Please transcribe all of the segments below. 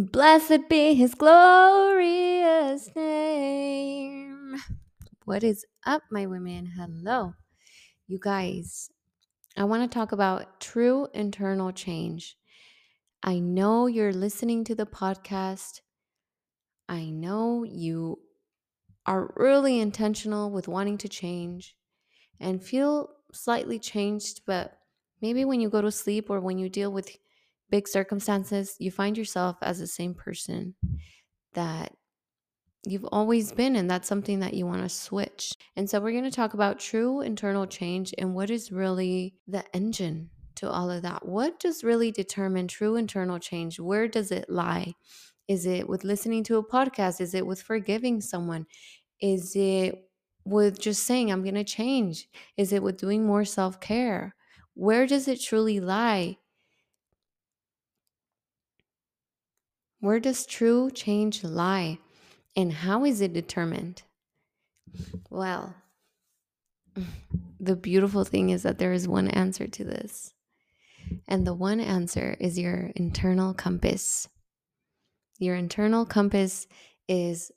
Blessed be his glorious name. What is up, my women? Hello. You guys, I want to talk about true internal change. I know you're listening to the podcast. I know you are really intentional with wanting to change and feel slightly changed, but maybe when you go to sleep or when you deal with big circumstances, you find yourself as the same person that you've always been, and that's something that you want to switch. And so, we're going to talk about true internal change and what is really the engine to all of that. What does really determine true internal change? Where does it lie? Is it with listening to a podcast? Is it with forgiving someone? Is it with just saying, I'm going to change? Is it with doing more self care? Where does it truly lie? Where does true change lie? And how is it determined? Well, the beautiful thing is that there is one answer to this. And the one answer is your internal compass. Your internal compass is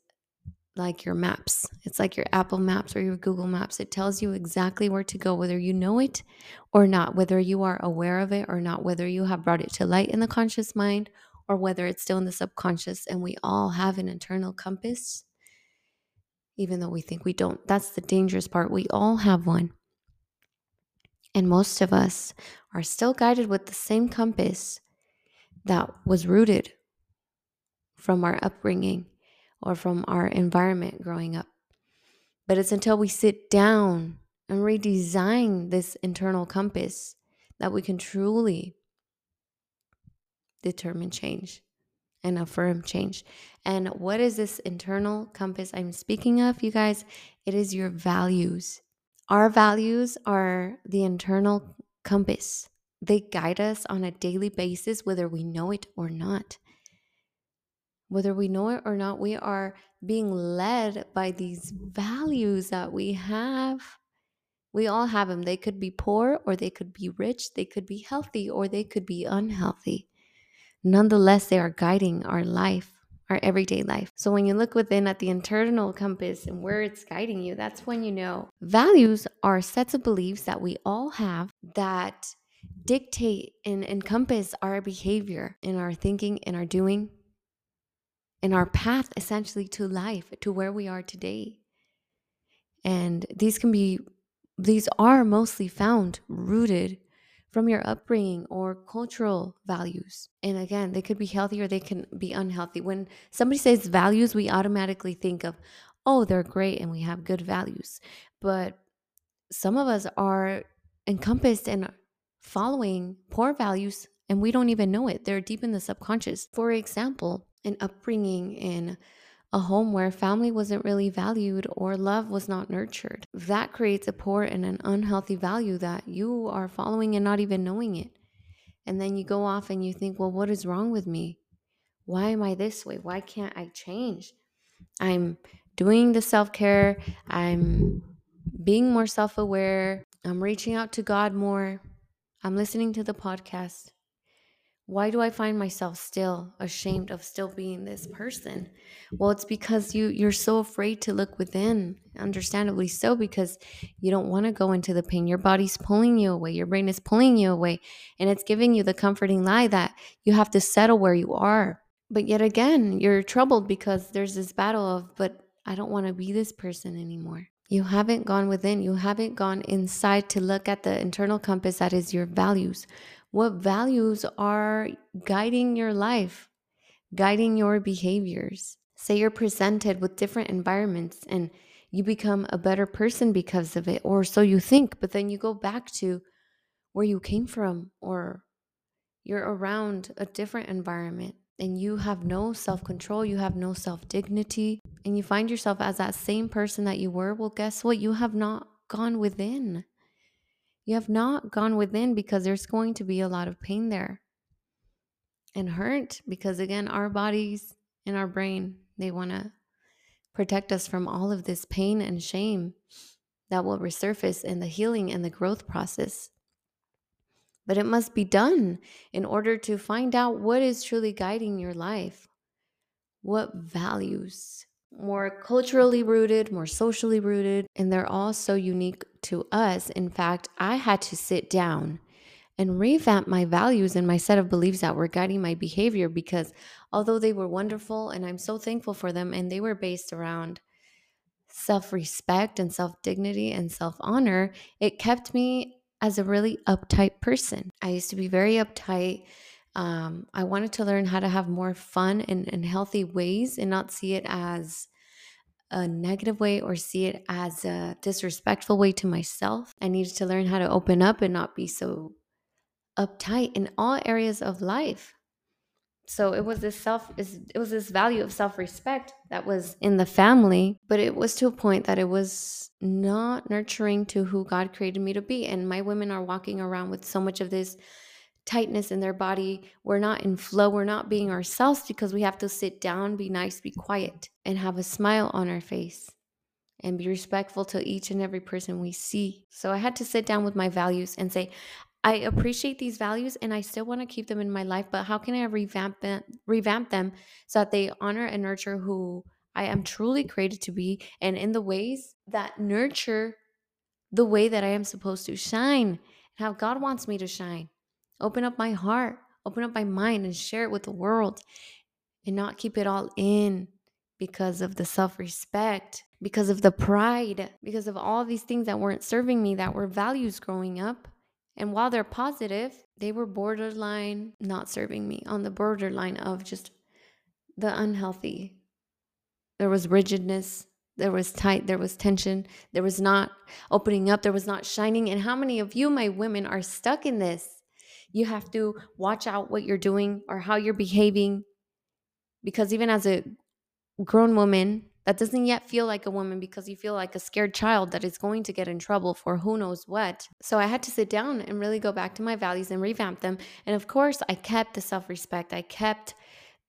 like your maps. It's like your Apple Maps or your Google Maps. It tells you exactly where to go, whether you know it or not, whether you are aware of it or not, whether you have brought it to light in the conscious mind or whether it's still in the subconscious and we all have an internal compass, even though we think we don't. That's the dangerous part. We all have one. And most of us are still guided with the same compass that was rooted from our upbringing or from our environment growing up. But it's until we sit down and redesign this internal compass that we can truly determine change and affirm change. And what is this internal compass I'm speaking of, you guys? It is your values. Our values are the internal compass. They guide us on a daily basis, whether we know it or not. Whether we know it or not, we are being led by these values that we have. We all have them. They could be poor or they could be rich. They could be healthy or they could be unhealthy nonetheless, they are guiding our life, our everyday life. So when you look within at the internal compass and where it's guiding you, that's when you know values are sets of beliefs that we all have that dictate and encompass our behavior in our thinking and our doing in our path essentially to life to where we are today and these can be these are mostly found rooted from your upbringing or cultural values. And again, they could be healthy or they can be unhealthy. When somebody says values, we automatically think of, oh, they're great and we have good values. But some of us are encompassed in following poor values and we don't even know it. They're deep in the subconscious. For example, an upbringing in a home where family wasn't really valued or love was not nurtured. That creates a poor and an unhealthy value that you are following and not even knowing it. And then you go off and you think, well, what is wrong with me? Why am I this way? Why can't I change? I'm doing the self care, I'm being more self aware, I'm reaching out to God more, I'm listening to the podcast. Why do I find myself still ashamed of still being this person? Well, it's because you you're so afraid to look within, understandably so because you don't want to go into the pain. Your body's pulling you away, your brain is pulling you away, and it's giving you the comforting lie that you have to settle where you are. But yet again, you're troubled because there's this battle of, but I don't want to be this person anymore. You haven't gone within, you haven't gone inside to look at the internal compass that is your values. What values are guiding your life, guiding your behaviors? Say you're presented with different environments and you become a better person because of it, or so you think, but then you go back to where you came from, or you're around a different environment and you have no self control, you have no self dignity, and you find yourself as that same person that you were, well, guess what? You have not gone within. You have not gone within because there's going to be a lot of pain there and hurt because, again, our bodies and our brain, they want to protect us from all of this pain and shame that will resurface in the healing and the growth process. But it must be done in order to find out what is truly guiding your life. what values more culturally rooted, more socially rooted, and they're all so unique to us. In fact, I had to sit down and revamp my values and my set of beliefs that were guiding my behavior because although they were wonderful and I'm so thankful for them, and they were based around self respect and self dignity and self honor, it kept me as a really uptight person. I used to be very uptight. Um, I wanted to learn how to have more fun and, and healthy ways and not see it as a negative way or see it as a disrespectful way to myself. I needed to learn how to open up and not be so uptight in all areas of life. So it was this self it was this value of self-respect that was in the family, but it was to a point that it was not nurturing to who God created me to be. And my women are walking around with so much of this tightness in their body. We're not in flow. We're not being ourselves because we have to sit down, be nice, be quiet, and have a smile on our face and be respectful to each and every person we see. So I had to sit down with my values and say, I appreciate these values and I still want to keep them in my life, but how can I revamp them, revamp them so that they honor and nurture who I am truly created to be and in the ways that nurture the way that I am supposed to shine and how God wants me to shine. Open up my heart, open up my mind, and share it with the world and not keep it all in because of the self respect, because of the pride, because of all these things that weren't serving me, that were values growing up. And while they're positive, they were borderline not serving me, on the borderline of just the unhealthy. There was rigidness, there was tight, there was tension, there was not opening up, there was not shining. And how many of you, my women, are stuck in this? You have to watch out what you're doing or how you're behaving. Because even as a grown woman that doesn't yet feel like a woman because you feel like a scared child that is going to get in trouble for who knows what. So I had to sit down and really go back to my values and revamp them. And of course, I kept the self respect, I kept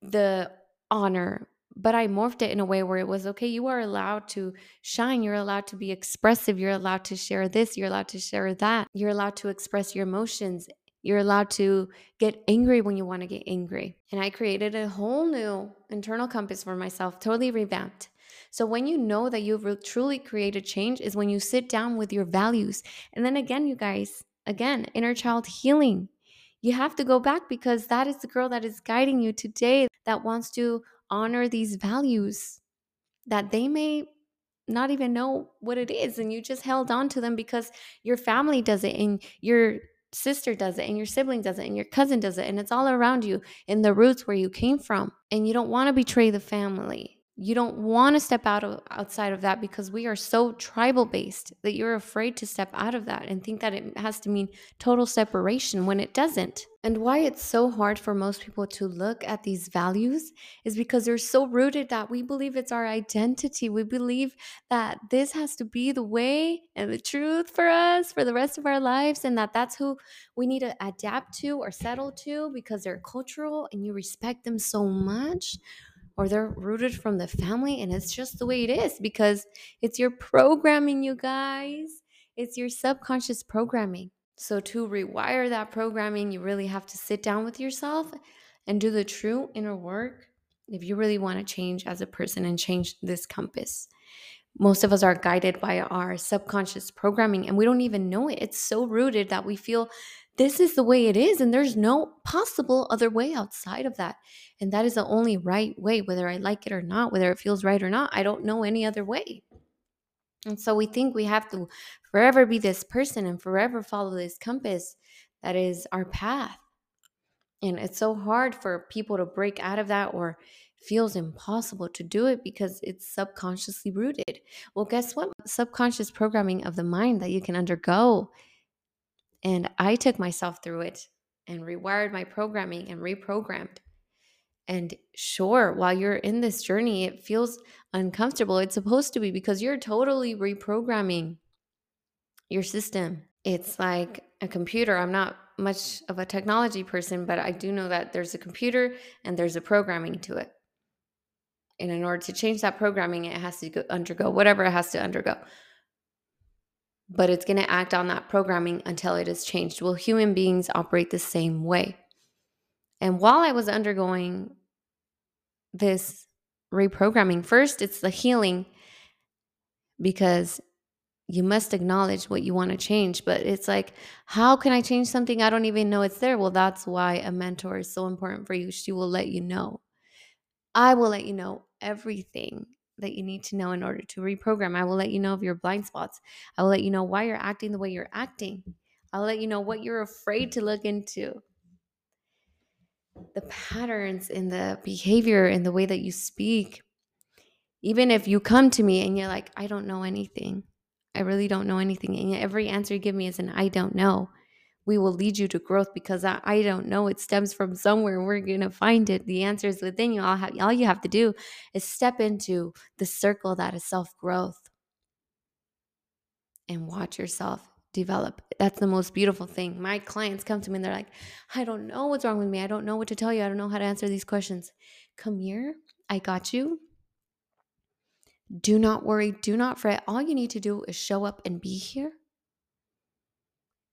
the honor, but I morphed it in a way where it was okay, you are allowed to shine, you're allowed to be expressive, you're allowed to share this, you're allowed to share that, you're allowed to express your emotions. You're allowed to get angry when you want to get angry. And I created a whole new internal compass for myself, totally revamped. So when you know that you've truly created change is when you sit down with your values. And then again, you guys, again, inner child healing. You have to go back because that is the girl that is guiding you today that wants to honor these values that they may not even know what it is and you just held on to them because your family does it and your sister does it and your sibling does it and your cousin does it and it's all around you in the roots where you came from and you don't want to betray the family you don't want to step out of outside of that because we are so tribal based that you're afraid to step out of that and think that it has to mean total separation when it doesn't. And why it's so hard for most people to look at these values is because they're so rooted that we believe it's our identity. We believe that this has to be the way and the truth for us for the rest of our lives and that that's who we need to adapt to or settle to because they're cultural and you respect them so much or they're rooted from the family and it's just the way it is because it's your programming, you guys. It's your subconscious programming. So, to rewire that programming, you really have to sit down with yourself and do the true inner work if you really want to change as a person and change this compass. Most of us are guided by our subconscious programming and we don't even know it. It's so rooted that we feel this is the way it is, and there's no possible other way outside of that. And that is the only right way, whether I like it or not, whether it feels right or not. I don't know any other way. And so we think we have to forever be this person and forever follow this compass that is our path. And it's so hard for people to break out of that or feels impossible to do it because it's subconsciously rooted. Well, guess what? Subconscious programming of the mind that you can undergo and I took myself through it and rewired my programming and reprogrammed. And sure, while you're in this journey, it feels uncomfortable. It's supposed to be because you're totally reprogramming your system. It's like a computer. I'm not much of a technology person, but I do know that there's a computer and there's a programming to it. And in order to change that programming, it has to go, undergo whatever it has to undergo but it's going to act on that programming until it is changed. Well, human beings operate the same way. And while I was undergoing this reprogramming. First, it's the healing because you must acknowledge what you want to change. But it's like, how can I change something I don't even know it's there? Well, that's why a mentor is so important for you. She will let you know. I will let you know everything that you need to know in order to reprogram. I will let you know of your blind spots. I will let you know why you're acting the way you're acting. I'll let you know what you're afraid to look into. The patterns in the behavior in the way that you speak. Even if you come to me and you're like, I don't know anything, I really don't know anything. And every answer you give me is an I don't know. We will lead you to growth because that I don't know. It stems from somewhere. We're gonna find it. The answer is within you. All, all you have to do is step into the circle that is self growth and watch yourself develop. That's the most beautiful thing. My clients come to me and they're like, I don't know what's wrong with me. I don't know what to tell you. I don't know how to answer these questions. Come here. I got you. Do not worry. Do not fret. All you need to do is show up and be here.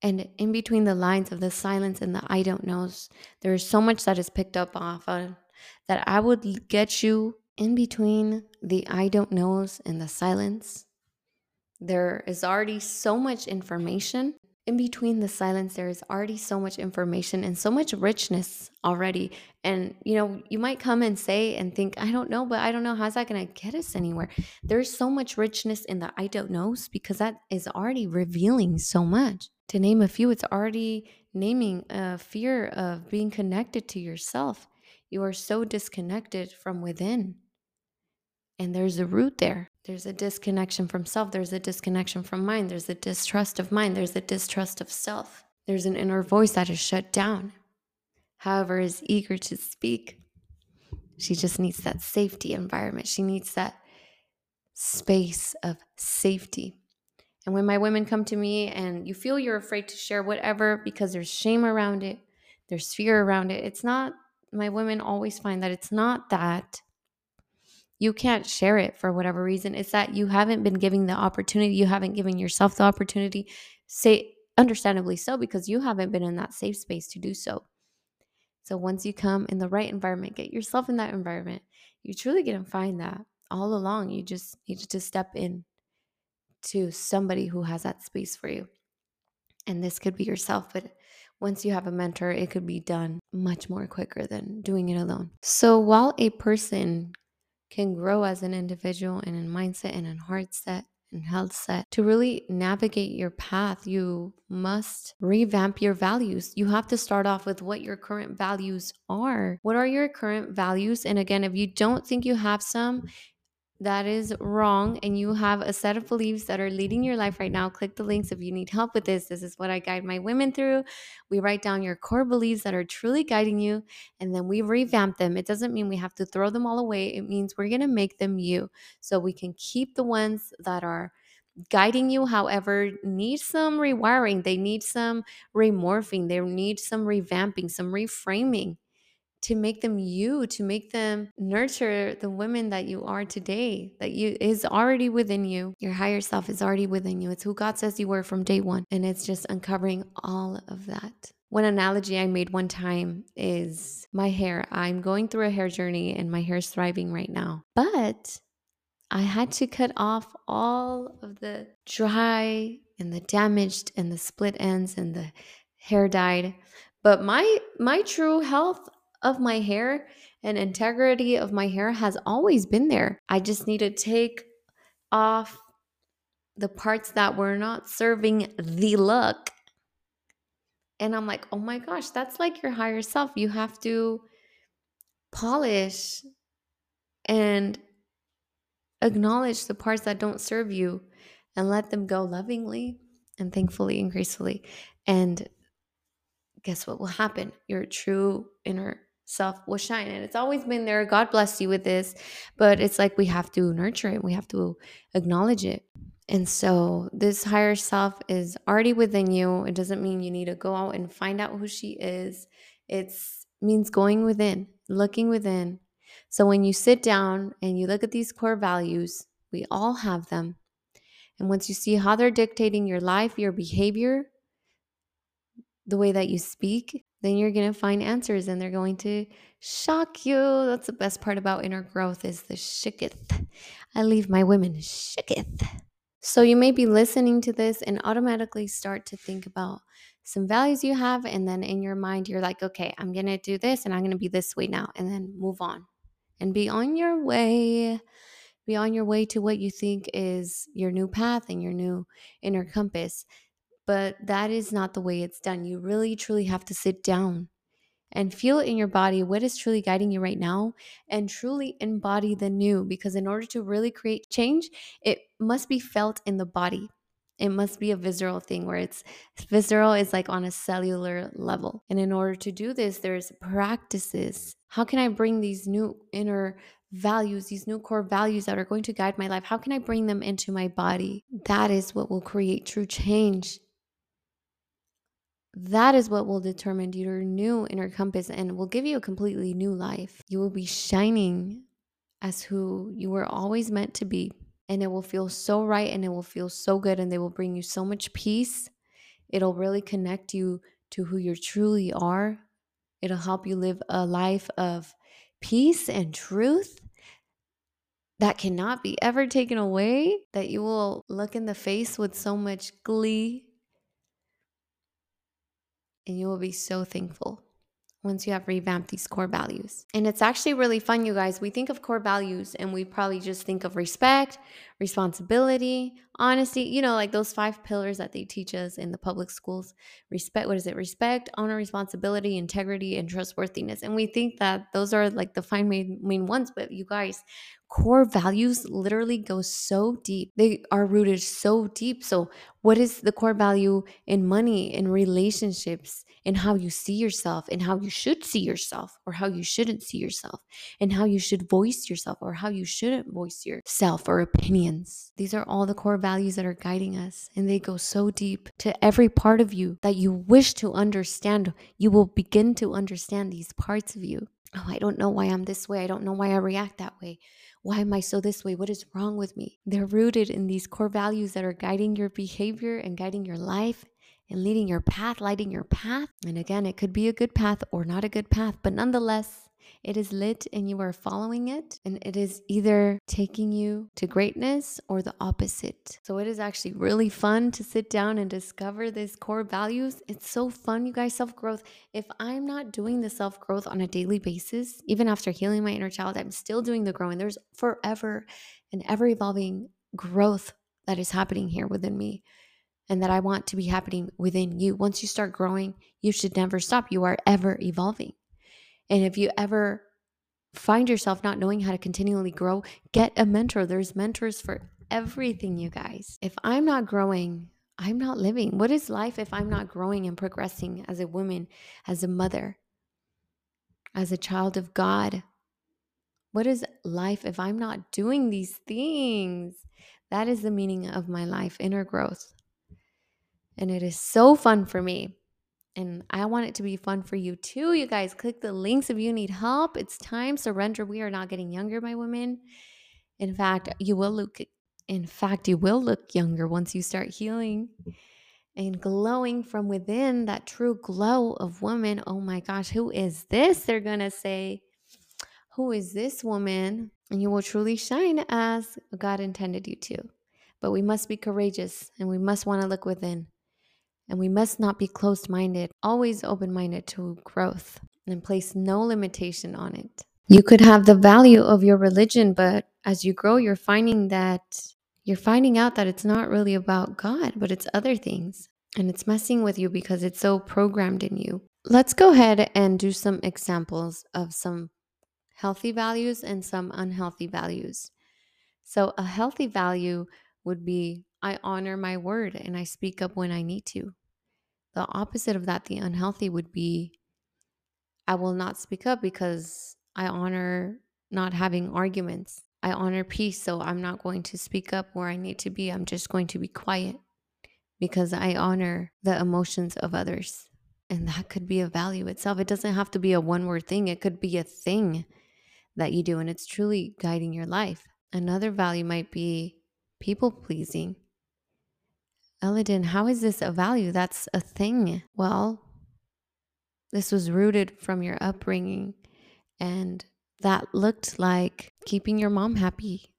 And in between the lines of the silence and the I don't knows, there is so much that is picked up off on that I would get you in between the I don't knows and the silence. There is already so much information in between the silence there is already so much information and so much richness already. And you know you might come and say and think i don't know but i don't know how's that going to get us anywhere? There's so much richness in the i don't knows because that is already revealing so much. To name a few it's already naming a fear of being connected to yourself. You are so disconnected from within and there's a root there there's a disconnection from self. There's a disconnection from mind. There's a distrust of mind. There's a distrust of self. There's an inner voice that is shut down, however, is eager to speak. She just needs that safety environment. She needs that space of safety. And when my women come to me and you feel you're afraid to share whatever because there's shame around it, there's fear around it, it's not, my women always find that it's not that you can't share it for whatever reason. It's that you haven't been giving the opportunity, you haven't given yourself the opportunity. Say, understandably so, because you haven't been in that safe space to do so. So once you come in the right environment, get yourself in that environment, you truly gonna find that all along. You just need to step in to somebody who has that space for you. And this could be yourself, but once you have a mentor, it could be done much more quicker than doing it alone. So while a person can grow as an individual and in mindset and in heart set and health set. To really navigate your path, you must revamp your values. You have to start off with what your current values are. What are your current values? And again, if you don't think you have some, that is wrong and you have a set of beliefs that are leading your life right now, click the links if you need help with this. This is what I guide my women through. We write down your core beliefs that are truly guiding you and then we revamp them. It doesn't mean we have to throw them all away, it means we're going to make them you so we can keep the ones that are guiding you however need some rewiring they need some remorphing they need some revamping some reframing to make them you to make them nurture the women that you are today that you is already within you your higher self is already within you it's who god says you were from day one and it's just uncovering all of that one analogy I made one time is my hair. I'm going through a hair journey and my hair is thriving right now. But I had to cut off all of the dry and the damaged and the split ends and the hair dyed. But my my true health of my hair and integrity of my hair has always been there. I just need to take off the parts that were not serving the look. And I'm like, oh my gosh, that's like your higher self. You have to polish and acknowledge the parts that don't serve you and let them go lovingly and thankfully and gracefully. And guess what will happen? Your true inner self will shine. And it's always been there. God bless you with this. But it's like we have to nurture it, we have to acknowledge it. And so this higher self is already within you. It doesn't mean you need to go out and find out who she is. It means going within, looking within. So when you sit down and you look at these core values, we all have them. And once you see how they're dictating your life, your behavior, the way that you speak, then you're going to find answers and they're going to shock you. That's the best part about inner growth is the shooketh. I leave my women shooketh. So you may be listening to this and automatically start to think about some values you have and then in your mind you're like, "Okay, I'm going to do this and I'm going to be this way now." And then move on and be on your way. Be on your way to what you think is your new path and your new inner compass but that is not the way it's done. You really truly have to sit down and feel in your body what is truly guiding you right now and truly embody the new because in order to really create change, it must be felt in the body. It must be a visceral thing where it's visceral is like on a cellular level. And in order to do this, there's practices. How can I bring these new inner values, these new core values that are going to guide my life? How can I bring them into my body? That is what will create true change. That is what will determine your new inner compass and will give you a completely new life. You will be shining as who you were always meant to be. And it will feel so right and it will feel so good and they will bring you so much peace. It'll really connect you to who you truly are. It'll help you live a life of peace and truth that cannot be ever taken away, that you will look in the face with so much glee and you will be so thankful once you have revamped these core values. And it's actually really fun, you guys. We think of core values and we probably just think of respect, responsibility, honesty, you know, like those five pillars that they teach us in the public schools. Respect, what is it? Respect, honor, responsibility, integrity, and trustworthiness. And we think that those are like the five main, main ones, but you guys, core values literally go so deep. They are rooted so deep. So, what is the core value in money, in relationships, in how you see yourself, in how you should see yourself, or how you shouldn't see yourself, and how you should voice yourself, or how you shouldn't voice yourself or opinions? These are all the core values that are guiding us, and they go so deep to every part of you that you wish to understand. You will begin to understand these parts of you. Oh, I don't know why I'm this way. I don't know why I react that way. Why am I so this way? What is wrong with me? They're rooted in these core values that are guiding your behavior and guiding your life and leading your path, lighting your path. And again, it could be a good path or not a good path, but nonetheless, it is lit and you are following it, and it is either taking you to greatness or the opposite. So it is actually really fun to sit down and discover these core values. It's so fun, you guys, self growth. If I'm not doing the self growth on a daily basis, even after healing my inner child, I'm still doing the growing. There's forever and ever evolving growth that is happening here within me and that I want to be happening within you. Once you start growing, you should never stop. You are ever evolving. And if you ever find yourself not knowing how to continually grow, get a mentor. There's mentors for everything, you guys. If I'm not growing, I'm not living. What is life if I'm not growing and progressing as a woman, as a mother, as a child of God? What is life if I'm not doing these things? That is the meaning of my life, inner growth. And it is so fun for me. And I want it to be fun for you too. You guys, click the links if you need help. It's time. Surrender. We are not getting younger, my women. In fact, you will look in fact, you will look younger once you start healing and glowing from within that true glow of woman. Oh my gosh, who is this? They're going to say, Who is this woman? And you will truly shine as God intended you to. But we must be courageous and we must want to look within. And we must not be closed minded, always open minded to growth and place no limitation on it. You could have the value of your religion, but as you grow, you're finding that you're finding out that it's not really about God, but it's other things. And it's messing with you because it's so programmed in you. Let's go ahead and do some examples of some healthy values and some unhealthy values. So, a healthy value would be I honor my word and I speak up when I need to. The opposite of that, the unhealthy, would be I will not speak up because I honor not having arguments. I honor peace, so I'm not going to speak up where I need to be. I'm just going to be quiet because I honor the emotions of others. And that could be a value itself. It doesn't have to be a one word thing, it could be a thing that you do, and it's truly guiding your life. Another value might be people pleasing. Eliden, how is this a value? That's a thing. Well, This was rooted from your upbringing. And that looked like keeping your mom happy,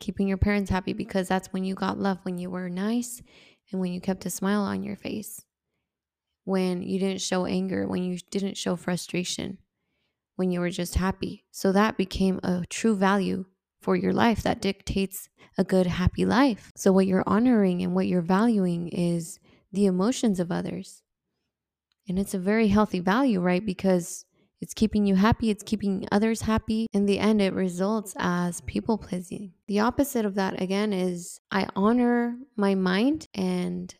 keeping your parents happy, because that's when you got love, when you were nice and when you kept a smile on your face, when you didn't show anger, when you didn't show frustration, when you were just happy. So that became a true value for your life that dictates a good, happy life. So, what you're honoring and what you're valuing is the emotions of others. And it's a very healthy value, right? Because it's keeping you happy, it's keeping others happy. In the end, it results as people pleasing. The opposite of that, again, is I honor my mind and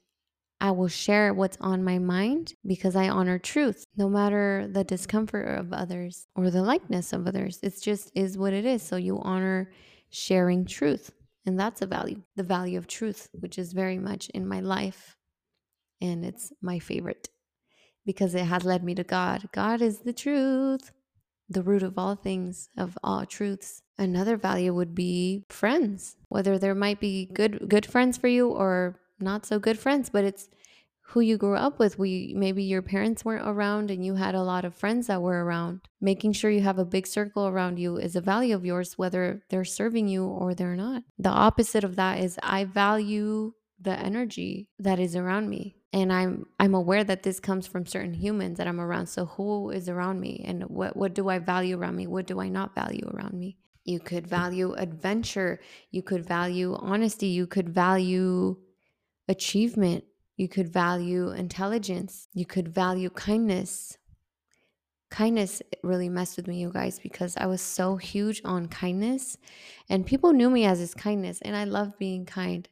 I will share what's on my mind because I honor truth, no matter the discomfort of others or the likeness of others. It's just is what it is. So you honor sharing truth. And that's a value, the value of truth, which is very much in my life. And it's my favorite because it has led me to God. God is the truth, the root of all things, of all truths. Another value would be friends, whether there might be good good friends for you or not so good friends, but it's who you grew up with. We maybe your parents weren't around and you had a lot of friends that were around. Making sure you have a big circle around you is a value of yours whether they're serving you or they're not. The opposite of that is I value the energy that is around me and i'm i'm aware that this comes from certain humans that i'm around so who is around me and what what do i value around me what do i not value around me you could value adventure you could value honesty you could value achievement you could value intelligence you could value kindness kindness really messed with me you guys because i was so huge on kindness and people knew me as this kindness and i love being kind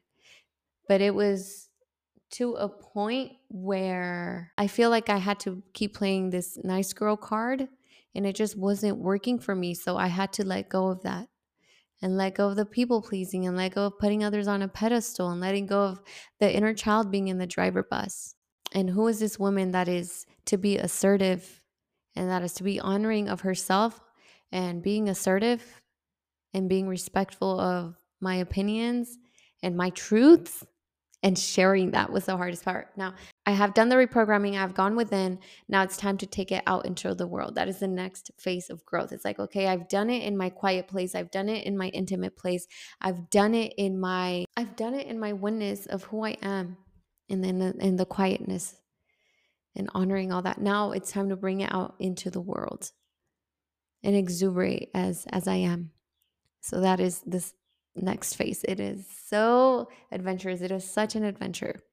but it was to a point where I feel like I had to keep playing this nice girl card and it just wasn't working for me. So I had to let go of that and let go of the people pleasing and let go of putting others on a pedestal and letting go of the inner child being in the driver bus. And who is this woman that is to be assertive and that is to be honoring of herself and being assertive and being respectful of my opinions and my truths and sharing that was the hardest part. Now, I have done the reprogramming, I've gone within. Now it's time to take it out into the world. That is the next phase of growth. It's like, okay, I've done it in my quiet place, I've done it in my intimate place, I've done it in my I've done it in my oneness of who I am and then in, in the quietness and honoring all that. Now it's time to bring it out into the world and exuberate as as I am. So that is this next phase. It is so adventurous. It is such an adventure.